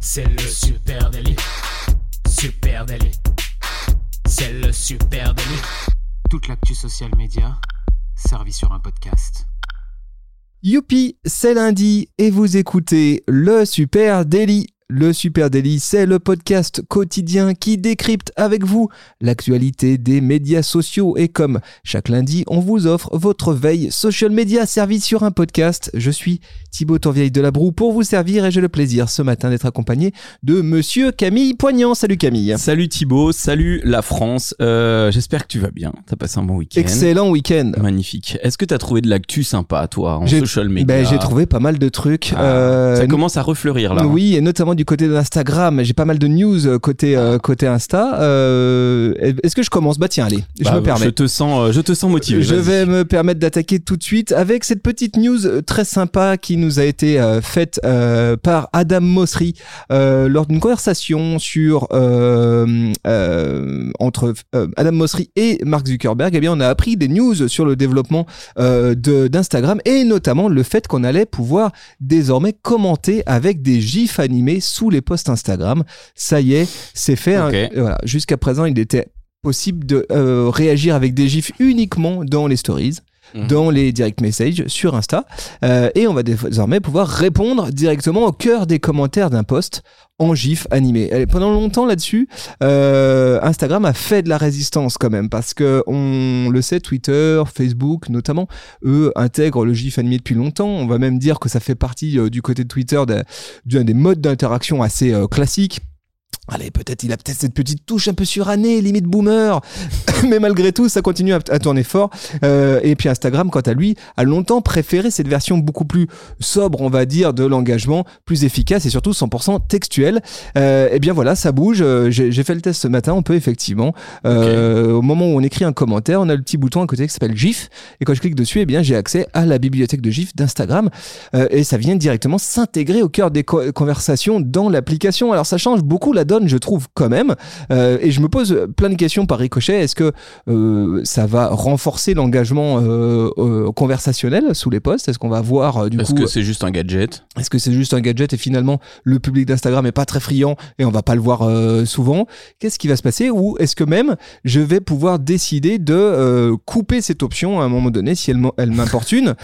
C'est le super délit. Super délit. C'est le super délit. Toute l'actu social média servie sur un podcast. Youpi, c'est lundi et vous écoutez le Super Daily. Le Super Daily, c'est le podcast quotidien qui décrypte avec vous l'actualité des médias sociaux. Et comme chaque lundi, on vous offre votre veille social media servie sur un podcast. Je suis Thibaut Tourvieille de la Broue pour vous servir et j'ai le plaisir ce matin d'être accompagné de monsieur Camille Poignant. Salut Camille. Salut Thibaut, salut la France. Euh, J'espère que tu vas bien. T'as passé un bon week-end. Excellent week-end. Magnifique. Est-ce que t'as trouvé de l'actu sympa, toi, en social media Ben, j'ai trouvé pas mal de trucs. Ah, Euh, Ça commence à refleurir là. hein. Oui, et notamment du côté d'Instagram. J'ai pas mal de news euh, côté, euh, côté Insta. Euh, Est-ce que je commence? Bah tiens, allez, je Bah, me permets. Je te sens, je te sens motivé. Je vais me permettre d'attaquer tout de suite avec cette petite news très sympa qui nous a été euh, faite par Adam Mosseri lors d'une conversation sur entre Adam Mosseri et Mark Zuckerberg. Eh bien, on a appris des news sur le développement de- d'Instagram et notamment le fait qu'on allait pouvoir désormais commenter avec des gifs animés sous les posts Instagram. Ça y est, c'est fait. hein. Voilà. Jusqu'à présent, il était possible de euh, réagir avec des gifs uniquement dans les stories, Mhm. dans les direct messages sur Insta. Euh, et on va désormais pouvoir répondre directement au cœur des commentaires d'un post en gif animé. Pendant longtemps là-dessus, euh, Instagram a fait de la résistance quand même parce que on le sait, Twitter, Facebook notamment, eux intègrent le gif animé depuis longtemps. On va même dire que ça fait partie euh, du côté de Twitter d'un des modes d'interaction assez classiques. Allez, peut-être il a peut-être cette petite touche un peu surannée, limite boomer, mais malgré tout, ça continue à, à tourner fort. Euh, et puis Instagram, quant à lui, a longtemps préféré cette version beaucoup plus sobre, on va dire, de l'engagement, plus efficace et surtout 100% textuel. Euh, et bien voilà, ça bouge. Euh, J'ai fait le test ce matin. On peut effectivement, euh, au moment où on écrit un commentaire, on a le petit bouton à côté qui s'appelle GIF. Et quand je clique dessus, eh bien j'ai accès à la bibliothèque de GIF d'Instagram. Et ça vient directement s'intégrer au cœur des co- conversations dans l'application. Alors ça change beaucoup la donne, je trouve quand même. Euh, et je me pose plein de questions par ricochet. Est-ce que euh, ça va renforcer l'engagement euh, conversationnel sous les posts? Est-ce qu'on va voir du Est-ce coup que c'est juste un gadget? est-ce que c'est juste un gadget et finalement le public d'Instagram est pas très friand et on va pas le voir souvent? Qu'est-ce qui va se passer? Ou est-ce que même je vais pouvoir décider de couper cette option à un moment donné si elle, m'importune,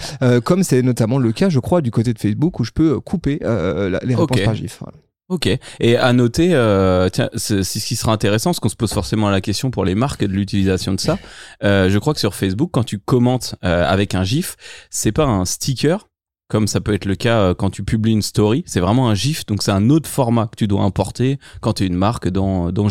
comme c'est notamment le cas, je crois, du côté de Facebook où je peux couper la- les réponses Ok. par GIF. Voilà. Ok. Et à noter, euh, tiens, ce qui sera intéressant, parce qu'on se pose forcément la question pour les marques de l'utilisation de ça. Euh, je crois que sur Facebook, quand tu commentes euh, avec un GIF, c'est pas un sticker, comme ça peut être le cas euh, quand tu publies une story. C'est vraiment un GIF, donc c'est un autre format que tu dois importer quand tu es une marque dans, dans.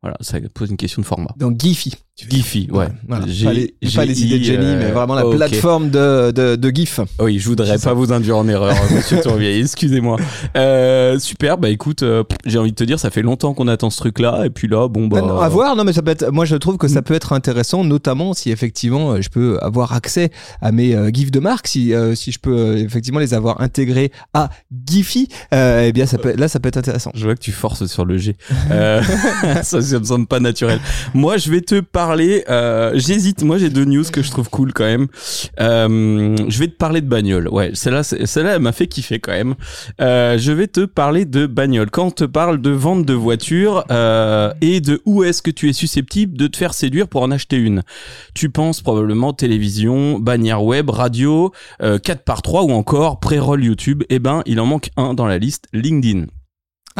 Voilà, ça pose une question de format. Donc Giphy. Giphy, ouais. Voilà. Pas, les, pas les idées de génie, euh, mais vraiment la plateforme de, de, de GIF. Oui, je voudrais ça. pas vous induire en erreur, monsieur Tourvieille, excusez-moi. Euh, super, bah écoute, euh, j'ai envie de te dire, ça fait longtemps qu'on attend ce truc-là, et puis là, bon, bah. Ah non, à voir, non mais ça peut être, moi je trouve que ça peut être intéressant, notamment si effectivement euh, je peux avoir accès à mes gifs de marque, si si je peux effectivement les avoir intégrés à Giphy, eh bien ça peut, là ça peut être intéressant. Je vois que tu forces sur le G. Ça, ça me semble pas naturel. Moi, je vais te parler. Euh, J'hésite. Moi, j'ai deux news que je trouve cool quand même. Euh, je vais te parler de bagnole. Ouais, celle-là, celle-là, elle m'a fait kiffer quand même. Euh, je vais te parler de bagnole. Quand on te parle de vente de voitures et de où est-ce que tu es susceptible de te faire séduire pour en acheter une, tu penses probablement télévision, bannière web, radio, euh, 4 par 3 ou encore pré-roll YouTube. Eh ben, il en manque un dans la liste, LinkedIn.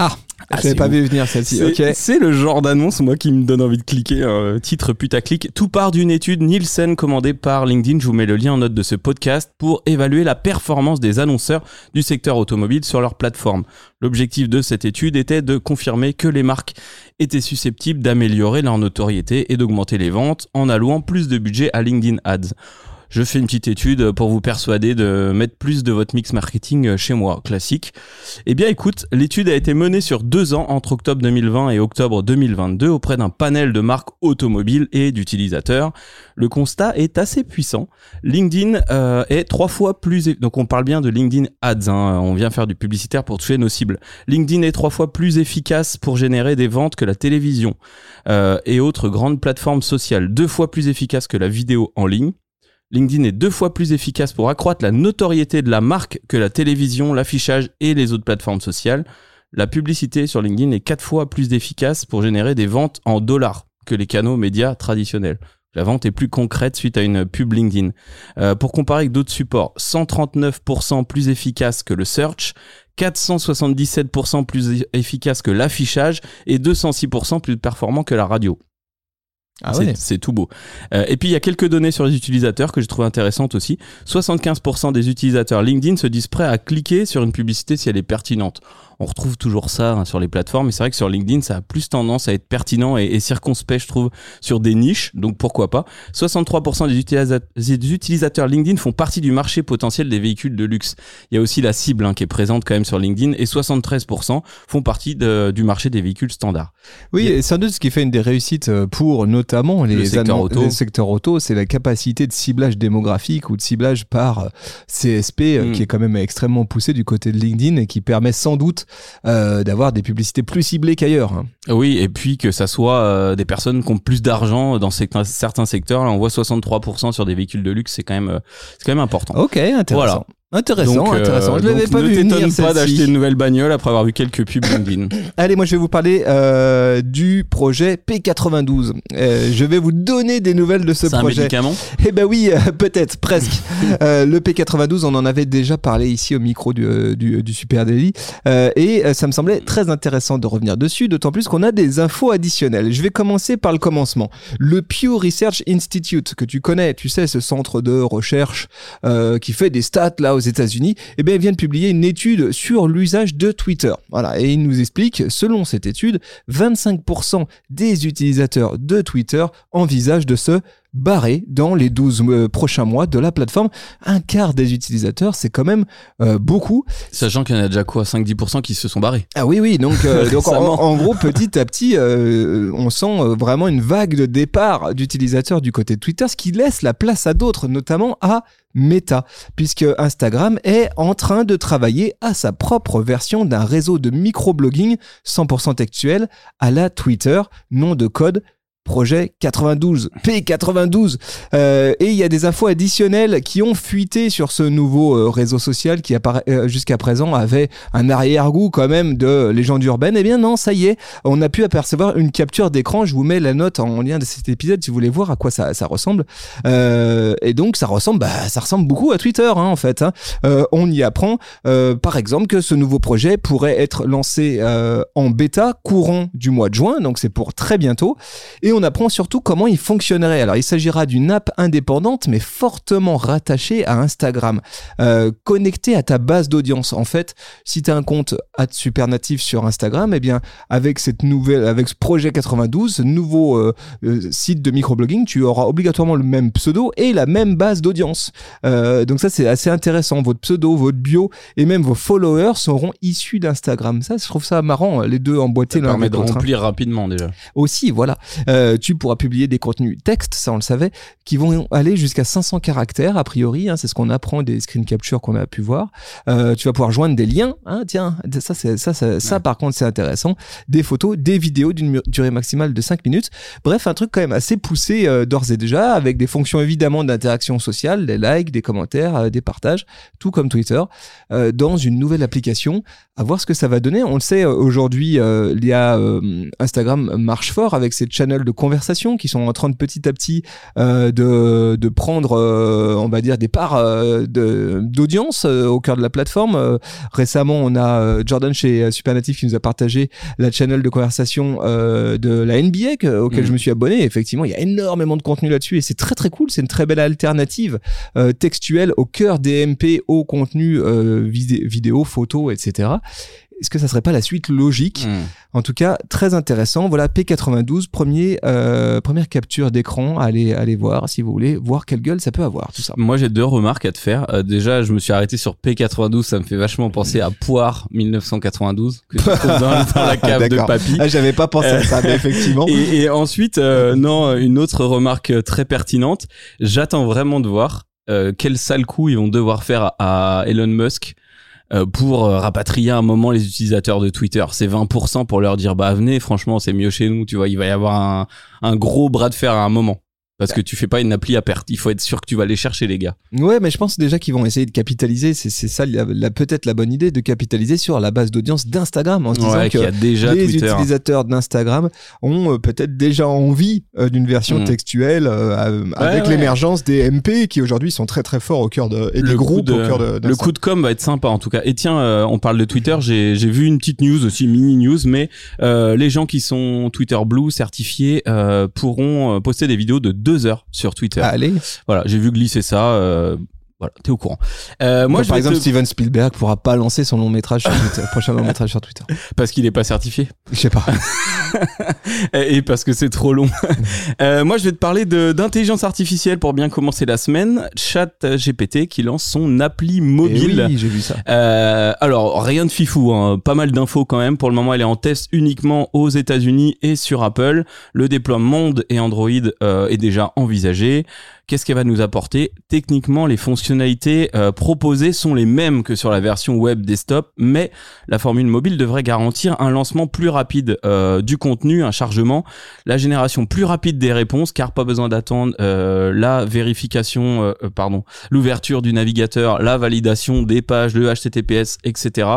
Ah, Ah, je l'avais c'est pas vu venir celle-ci. C'est le genre d'annonce, moi, qui me donne envie de cliquer. Un titre putaclic. Tout part d'une étude Nielsen commandée par LinkedIn. Je vous mets le lien en note de ce podcast pour évaluer la performance des annonceurs du secteur automobile sur leur plateforme. L'objectif de cette étude était de confirmer que les marques étaient susceptibles d'améliorer leur notoriété et d'augmenter les ventes en allouant plus de budget à LinkedIn Ads. Je fais une petite étude pour vous persuader de mettre plus de votre mix marketing chez moi, classique. Eh bien écoute, l'étude a été menée sur deux ans entre octobre 2020 et octobre 2022 auprès d'un panel de marques automobiles et d'utilisateurs. Le constat est assez puissant. LinkedIn euh, est trois fois plus... Donc on parle bien de LinkedIn Ads, hein. on vient faire du publicitaire pour toucher nos cibles. LinkedIn est trois fois plus efficace pour générer des ventes que la télévision euh, et autres grandes plateformes sociales, deux fois plus efficace que la vidéo en ligne. LinkedIn est deux fois plus efficace pour accroître la notoriété de la marque que la télévision, l'affichage et les autres plateformes sociales. La publicité sur LinkedIn est quatre fois plus efficace pour générer des ventes en dollars que les canaux médias traditionnels. La vente est plus concrète suite à une pub LinkedIn. Euh, pour comparer avec d'autres supports, 139% plus efficace que le search, 477% plus efficace que l'affichage et 206% plus performant que la radio. Ah c'est, ouais. c'est tout beau. Euh, et puis il y a quelques données sur les utilisateurs que j'ai trouvé intéressantes aussi. 75% des utilisateurs LinkedIn se disent prêts à cliquer sur une publicité si elle est pertinente. On retrouve toujours ça hein, sur les plateformes, mais c'est vrai que sur LinkedIn, ça a plus tendance à être pertinent et, et circonspect, je trouve, sur des niches. Donc pourquoi pas? 63% des, utilisa- des utilisateurs LinkedIn font partie du marché potentiel des véhicules de luxe. Il y a aussi la cible hein, qui est présente quand même sur LinkedIn et 73% font partie de- du marché des véhicules standards. Oui, et sans doute ce qui fait une des réussites euh, pour notamment les, Le secteur auto. auto, c'est la capacité de ciblage démographique ou de ciblage par euh, CSP euh, Mm. qui est quand même extrêmement poussé du côté de LinkedIn et qui permet sans doute euh, d'avoir des publicités plus ciblées qu'ailleurs. hein. Oui, et puis que ça soit euh, des personnes qui ont plus d'argent dans certains- secteurs. Là, on voit 63% sur des véhicules de luxe, c'est quand même, euh, c'est quand même important. Ok, intéressant. Voilà. Intéressant, Donc, euh, intéressant. Je l'avais pas ne vu venir t'étonne pas d'acheter une nouvelle bagnole après avoir vu quelques pubs LinkedIn. Allez, moi je vais vous parler euh, du projet P92. Euh, je vais vous donner des nouvelles de ce C'est un projet. médicament Eh ben oui, euh, peut-être, presque. Euh, le P92, on en avait déjà parlé ici au micro du, euh, du, du Super Daily. Euh, et euh, ça me semblait très intéressant de revenir dessus, d'autant plus qu'on a des infos additionnelles. Je vais commencer par le commencement. Le Pew Research Institute, que tu connais, tu sais, ce centre de recherche euh, qui fait des stats là aux États-Unis, eh bien, vient de publier une étude sur l'usage de Twitter. Voilà, et il nous explique, selon cette étude, 25% des utilisateurs de Twitter envisagent de se barrer dans les 12 euh, prochains mois de la plateforme. Un quart des utilisateurs, c'est quand même euh, beaucoup. Sachant qu'il y en a déjà quoi 5-10% qui se sont barrés. Ah oui, oui, donc, euh, donc en, gros, petit à petit, euh, on sent vraiment une vague de départ d'utilisateurs du côté de Twitter, ce qui laisse la place à d'autres, notamment à Meta, puisque Instagram est en train de travailler à sa propre version d'un réseau de microblogging 100% textuel à la Twitter, nom de code projet 92, P92. Euh, et il y a des infos additionnelles qui ont fuité sur ce nouveau euh, réseau social qui euh, jusqu'à présent avait un arrière-goût quand même de légende urbaine. Eh bien non, ça y est, on a pu apercevoir une capture d'écran. Je vous mets la note en lien de cet épisode si vous voulez voir à quoi ça, ressemble. Et donc ça ressemble, bah, ça ressemble beaucoup à Twitter hein, en fait. hein. On y apprend par exemple que ce nouveau projet pourrait être lancé en bêta courant du mois de juin, donc c'est pour très bientôt. Et on apprend surtout comment il fonctionnerait. Alors il s'agira d'une app indépendante mais fortement rattachée à Instagram, euh, connectée à ta base d'audience. En fait, si tu as un compte supernatif sur Instagram, eh bien avec cette nouvelle, avec ce projet 92, ce nouveau euh, euh, site de microblogging, tu auras obligatoirement le même pseudo et la même base d'audience. Donc ça c'est assez intéressant. Votre pseudo, votre bio et même vos followers seront issus d'Instagram. Ça, je trouve ça marrant, les deux emboîtés Ça l'un permet avec de l'autre. hein. remplir rapidement déjà. Aussi, voilà. Euh, tu pourras publier des contenus texte, ça on le savait, qui vont aller jusqu'à 500 caractères, a priori. hein, c'est ce qu'on apprend des screen captures qu'on a pu voir. Euh, tu vas pouvoir joindre des liens. Hein, tiens, ça, ça, ça, par contre, c'est intéressant. Des photos, des vidéos d'une durée maximale de 5 minutes. Bref, un truc quand même assez poussé euh, d'ores et déjà, avec des fonctions évidemment d'interaction sociale, des likes, des commentaires, euh, des partages, tout comme Twitter, euh, dans une nouvelle application. À voir ce que ça va donner. On le sait, euh, aujourd'hui, euh, il y a euh, Instagram marche fort avec ses channels de conversation qui sont en train de petit à petit euh, de, de prendre, euh, on va dire, des parts euh, de- d'audience euh, au cœur de la plateforme. Euh, récemment, on a euh, Jordan chez Supernatif qui nous a partagé la channel de conversation euh, de la NBA que- auquel Mhm. je me suis abonné. Effectivement, il y a énormément de contenu là-dessus et c'est très très cool. C'est une très belle alternative euh, textuelle au cœur des MP au contenu euh, vidé- vidéo, photo, etc. Est-ce que ça serait pas la suite logique Hmm. en tout cas, très intéressant. Voilà, P92, premier, euh, première capture d'écran. Allez, allez voir si vous voulez, voir quelle gueule ça peut avoir, tout ça. Moi, j'ai deux remarques à te faire. Euh, déjà, je me suis arrêté sur P92. Ça me fait vachement penser à Poire 1992 que tu trouves dans, dans la cave de papy. Ah, j'avais pas pensé à ça, mais effectivement. Et, et ensuite, euh, non, une autre remarque euh, très pertinente. J'attends vraiment de voir euh, quel sale coup ils vont devoir faire à Elon Musk euh, pour euh, rapatrier un moment les utilisateurs de Twitter. C'est 20% pour leur dire bah venez, franchement c'est mieux chez nous. Tu vois, il va y avoir un, un gros bras de fer à un moment. Parce que tu fais pas une appli à perte. Il faut être sûr que tu vas les chercher, les gars. Ouais, mais je pense déjà qu'ils vont essayer de capitaliser. C'est c'est ça la- la- peut-être la bonne idée de capitaliser sur la base d'audience d'Instagram en se disant Ouais, qu'il y a que déjà les Twitter. utilisateurs d'Instagram ont euh, peut-être déjà envie euh, d'une version Mm. textuelle euh, avec ouais. l'émergence des MP qui aujourd'hui sont très très forts au cœur de et des coup groupes de- au cœur de le coup de com va être sympa en tout cas. Et tiens, euh, on parle de Twitter, j'ai j'ai vu une petite news aussi, mini news, mais euh, les gens qui sont Twitter Blue certifiés euh, pourront poster des vidéos de deux heures sur Twitter. Allez. Voilà, j'ai vu glisser ça. euh, voilà, t'es au courant. Euh, moi, je par exemple, te- Steven Spielberg pourra pas lancer son long métrage sur Twitter, prochain long métrage sur Twitter. parce qu'il est pas certifié Je sais pas. et parce que c'est trop long. Euh, moi, je vais te parler de- d'intelligence artificielle pour bien commencer la semaine. Chat GPT qui lance son appli Et mobile. oui, j'ai vu ça. Euh, alors rien de fifou, hein. pas mal d'infos quand même. Pour le moment, elle est en test uniquement aux États-Unis et sur Apple. Le déploiement Monde et Android euh, est déjà envisagé. Qu'est-ce qu'elle va nous apporter? Techniquement, les fonctionnalités euh, proposées sont les mêmes que sur la version web desktop, mais la formule mobile devrait garantir un lancement plus rapide euh, du contenu, un chargement, la génération plus rapide des réponses, car pas besoin d'attendre euh, la vérification, euh, euh, pardon, l'ouverture du navigateur, la validation des pages, le HTTPS, etc.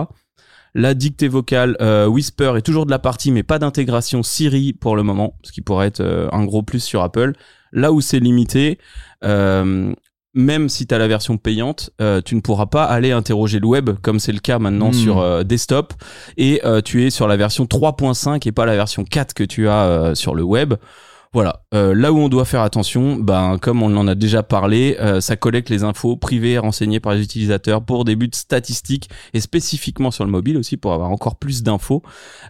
La dictée vocale euh, Whisper est toujours de la partie, mais pas d'intégration Siri pour le moment, ce qui pourrait être euh, un gros plus sur Apple. Là où c'est limité, euh, même si tu as la version payante, euh, tu ne pourras pas aller interroger le web comme c'est le cas maintenant Hmm. sur euh, desktop et euh, tu es sur la version 3.5 et pas la version 4 que tu as euh, sur le web. Voilà, Euh, là où on doit faire attention, ben comme on en a déjà parlé, euh, ça collecte les infos privées renseignées par les utilisateurs pour des buts statistiques et spécifiquement sur le mobile aussi pour avoir encore plus d'infos.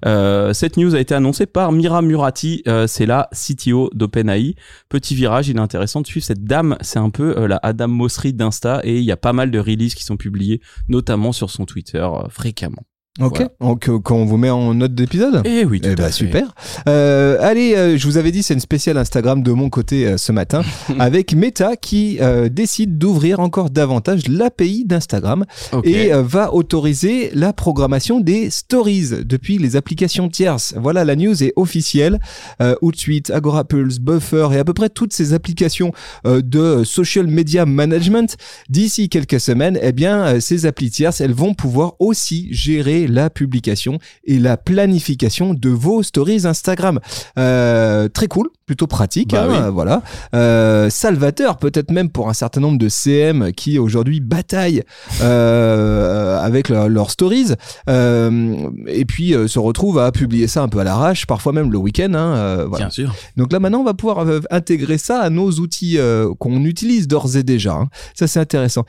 Euh, cette news a été annoncée par Mira Murati, euh, c'est la CTO d'OpenAI. Petit virage, il est intéressant de suivre cette dame, c'est un peu la Adam Mosseri d'Insta et il y a pas mal de releases qui sont publiées, notamment sur son Twitter fréquemment. Ok. Voilà. Donc, quand on vous met en note d'épisode? Et oui, tout Eh à ben fait. super. Euh, allez, euh, je vous avais dit, c'est une spéciale Instagram de mon côté euh, ce matin, avec Meta qui décide d'ouvrir encore davantage l'API d'Instagram et va autoriser la programmation des stories depuis les applications tierces. Voilà, la news est officielle. Euh, Hootsuite, Agora Pulse, Buffer et à peu près toutes ces applications de social media management, d'ici quelques semaines, eh bien, ces applis tierces, elles vont pouvoir aussi gérer la publication et la planification de vos stories Instagram. Euh, très cool, plutôt pratique, Bah hein, oui. voilà. Euh, salvateur, peut-être même pour un certain nombre de CM qui aujourd'hui bataillent euh, avec leur- leurs stories et puis se retrouvent à publier ça un peu à l'arrache, parfois même le week-end. Hein, voilà. Bien sûr. Donc là maintenant, on va pouvoir intégrer ça à nos outils qu'on utilise d'ores et déjà. hein. Ça, c'est intéressant.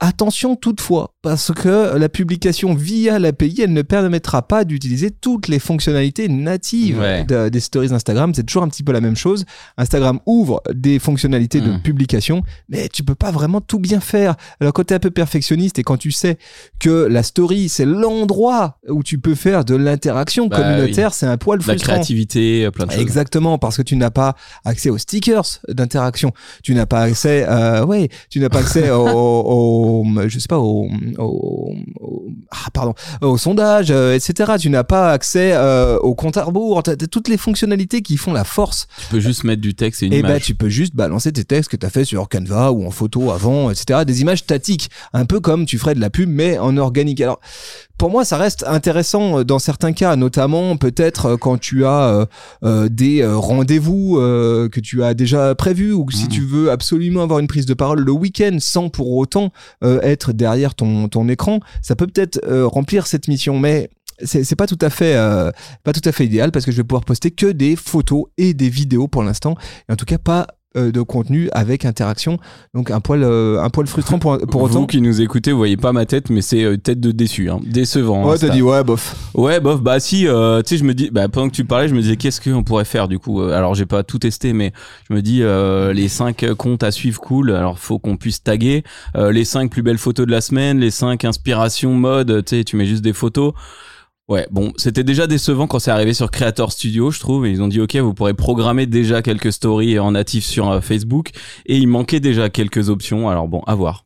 Attention toutefois, parce que la publication via l'API, elle ne permettra pas d'utiliser toutes les fonctionnalités natives Ouais. de- des stories Instagram. C'est toujours un petit peu la même chose. Instagram ouvre des fonctionnalités de Mm. publication, mais tu peux pas vraiment tout bien faire. Alors quand tu es un peu perfectionniste et quand tu sais que la story, c'est l'endroit où tu peux faire de l'interaction Bah communautaire, c'est un poil De la frustrant. créativité, euh, plein de choses. Exactement, parce que tu n'as pas accès aux stickers d'interaction. Tu n'as pas accès, euh, ouais, tu n'as pas accès au, au, je sais pas, au, au, au- ah, pardon, au sondage, euh, etc. Tu n'as pas accès euh, au compte à rebours. T'as toutes les fonctionnalités qui font la force. Tu peux juste mettre du texte et une Et ben, image. tu peux juste balancer tes textes que tu as fait sur Canva ou en photo avant, etc. Des images statiques, un peu comme tu ferais de la pub, mais en organique. Alors, pour moi, ça reste intéressant euh, dans certains cas, notamment peut-être quand tu as euh, euh, des rendez-vous euh, que tu as déjà prévus ou si Mhm. tu veux absolument avoir une prise de parole le week-end sans pour autant euh, être derrière ton, ton écran, ça peut peut-être euh, remplir cette mission, mais c'est pas tout à fait euh, pas tout à fait idéal parce que je vais pouvoir poster que des photos et des vidéos pour l'instant. Et en tout cas pas de contenu avec interaction donc un poil euh, un poil frustrant pour, pour Vous autant qui nous écoutez, vous voyez pas ma tête, mais c'est euh, tête de déçu, hein. décevant. hein, ouais t'as dit ouais bof Ouais, bof, bah si, euh, tu sais, je me dis, bah pendant que tu parlais, je me disais qu'est-ce qu'on pourrait faire du coup. Euh, Alors j'ai pas tout testé, mais je me dis euh, les cinq comptes à suivre cool. Alors faut qu'on puisse taguer euh, les cinq plus belles photos de la semaine, les cinq inspirations mode. Tu sais, tu mets juste des photos. Ouais, bon, c'était déjà décevant quand c'est arrivé sur Creator Studio, je trouve. Et ils ont dit, ok, vous pourrez programmer déjà quelques stories en natif sur euh, Facebook. Et il manquait déjà quelques options. Alors bon, à voir.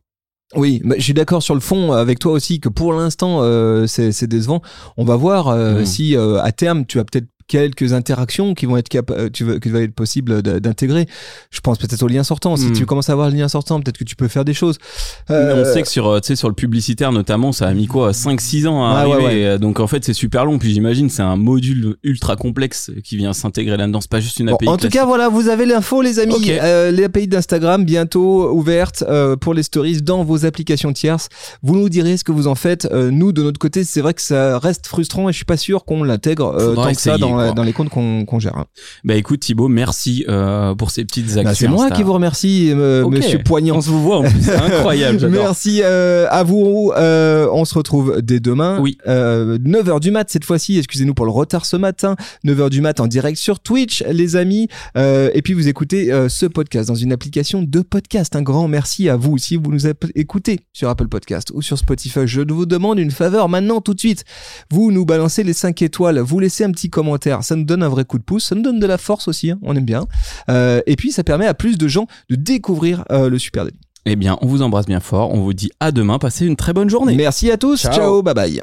Oui, mais je suis d'accord sur le fond avec toi aussi que pour l'instant euh, c'est décevant. On va voir euh, Mm. si euh, à terme tu as peut-être quelques interactions qui vont être euh, tu veux, qui va être possible d'intégrer. Je pense peut-être au lien sortant. Si Hmm. tu commences à avoir le lien sortant, peut-être que tu peux faire des choses. Mais Euh, on sait que sur, euh, tu sais, sur le publicitaire notamment, ça a mis quoi 5-6 ans à Ouais, arriver. ouais. Donc en fait, c'est super long. Puis j'imagine, c'est un module ultra complexe qui vient s'intégrer là-dedans. C'est pas juste une Bon, API. en tout cas, voilà, vous avez l'info, les amis. Ok. Euh, les API d'Instagram bientôt ouvertes euh, pour les stories dans vos applications tierces. Vous nous direz ce que vous en faites. Nous, de notre côté, c'est vrai que ça reste frustrant et je suis pas sûr qu'on l'intègre tant que ça essayer, dans, les comptes qu'on gère. hein. Bah écoute Thibaut, merci euh, pour ces petites actions. Bah, c'est moi qui vous remercie, euh. Monsieur Poignant. On se vous voit en plus. C'est incroyable. Merci euh, à vous. Euh, on se retrouve dès demain. Oui. Euh, 9h du mat cette fois-ci. Excusez-nous pour le retard ce matin. 9h du mat en direct sur Twitch, les amis. Et puis vous écoutez ce podcast dans une application de podcast. Un grand merci à vous si vous nous écoutez sur Apple Podcast ou sur Spotify. Je vous demande une faveur maintenant tout de suite. Vous nous balancez les 5 étoiles. Vous laissez un petit commentaire. Ça nous donne un vrai coup de pouce. Ça nous donne de la force aussi. hein. On aime bien. Euh, et puis ça permet à plus de gens de découvrir euh, le Super Délit. Eh bien, on vous embrasse bien fort. On vous dit à demain. Passez une très bonne journée. Merci à tous. Ciao. Ciao bye bye.